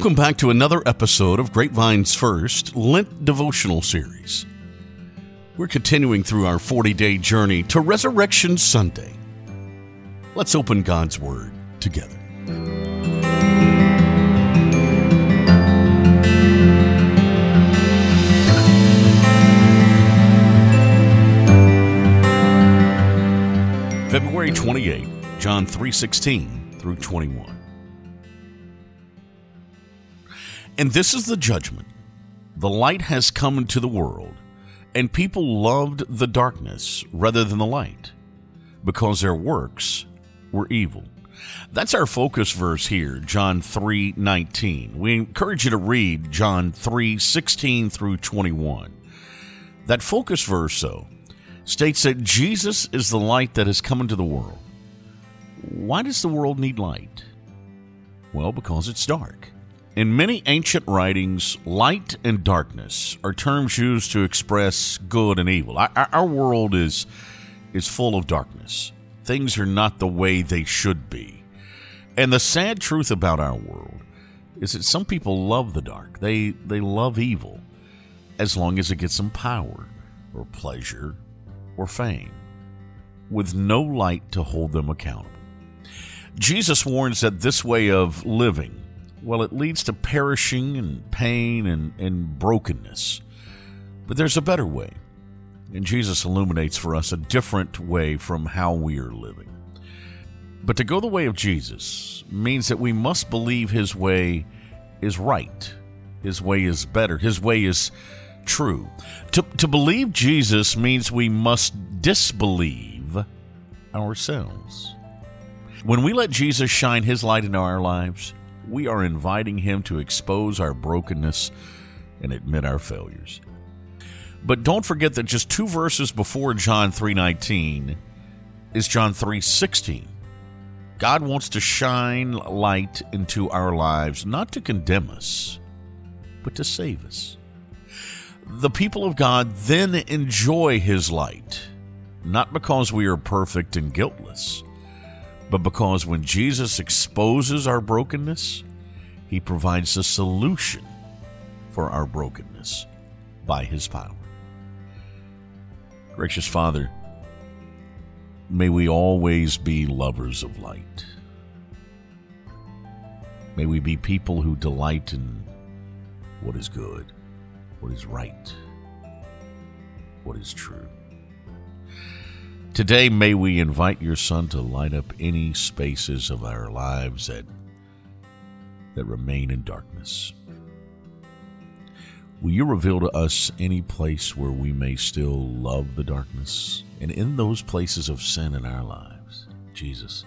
Welcome back to another episode of Grapevine's first Lent devotional series. We're continuing through our 40 day journey to Resurrection Sunday. Let's open God's Word together. February 28, John 3:16 through 21. And this is the judgment. The light has come into the world, and people loved the darkness rather than the light, because their works were evil. That's our focus verse here, John 3:19. We encourage you to read John 3:16 through 21. That focus verse though states that Jesus is the light that has come into the world. Why does the world need light? Well, because it's dark. In many ancient writings, light and darkness are terms used to express good and evil. Our, world is is full of darkness. Things are not the way they should be. And the sad truth about our world is that some people love the dark. They they love evil as long as it gets them power or pleasure or fame with no light to hold them accountable. Jesus warns that this way of living well, it leads to perishing and pain and, and brokenness. But there's a better way. And Jesus illuminates for us a different way from how we are living. But to go the way of Jesus means that we must believe his way is right, his way is better, his way is true. To, to believe Jesus means we must disbelieve ourselves. When we let Jesus shine his light into our lives, we are inviting Him to expose our brokenness and admit our failures. But don't forget that just two verses before John 3:19 is John 3:16. God wants to shine light into our lives not to condemn us, but to save us. The people of God then enjoy his light, not because we are perfect and guiltless, but because when Jesus exposes our brokenness, he provides a solution for our brokenness by his power. Gracious Father, may we always be lovers of light. May we be people who delight in what is good, what is right, what is true. Today, may we invite your Son to light up any spaces of our lives that, that remain in darkness. Will you reveal to us any place where we may still love the darkness? And in those places of sin in our lives, Jesus,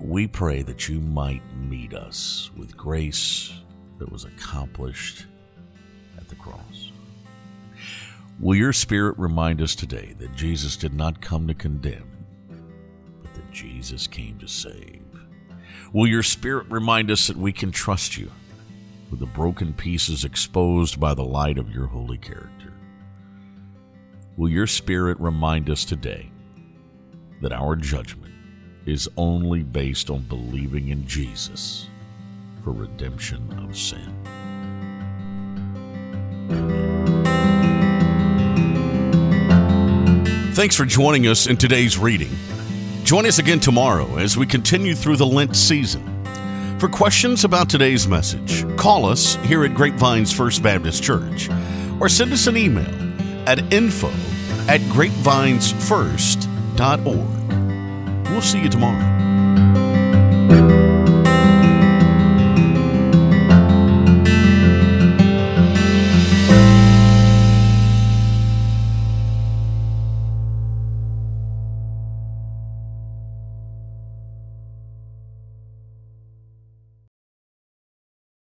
we pray that you might meet us with grace that was accomplished at the cross. Will your spirit remind us today that Jesus did not come to condemn, but that Jesus came to save? Will your spirit remind us that we can trust you with the broken pieces exposed by the light of your holy character? Will your spirit remind us today that our judgment is only based on believing in Jesus for redemption of sin? Thanks for joining us in today's reading. Join us again tomorrow as we continue through the Lent season. For questions about today's message, call us here at Grapevines First Baptist Church or send us an email at info at grapevinesfirst.org. We'll see you tomorrow.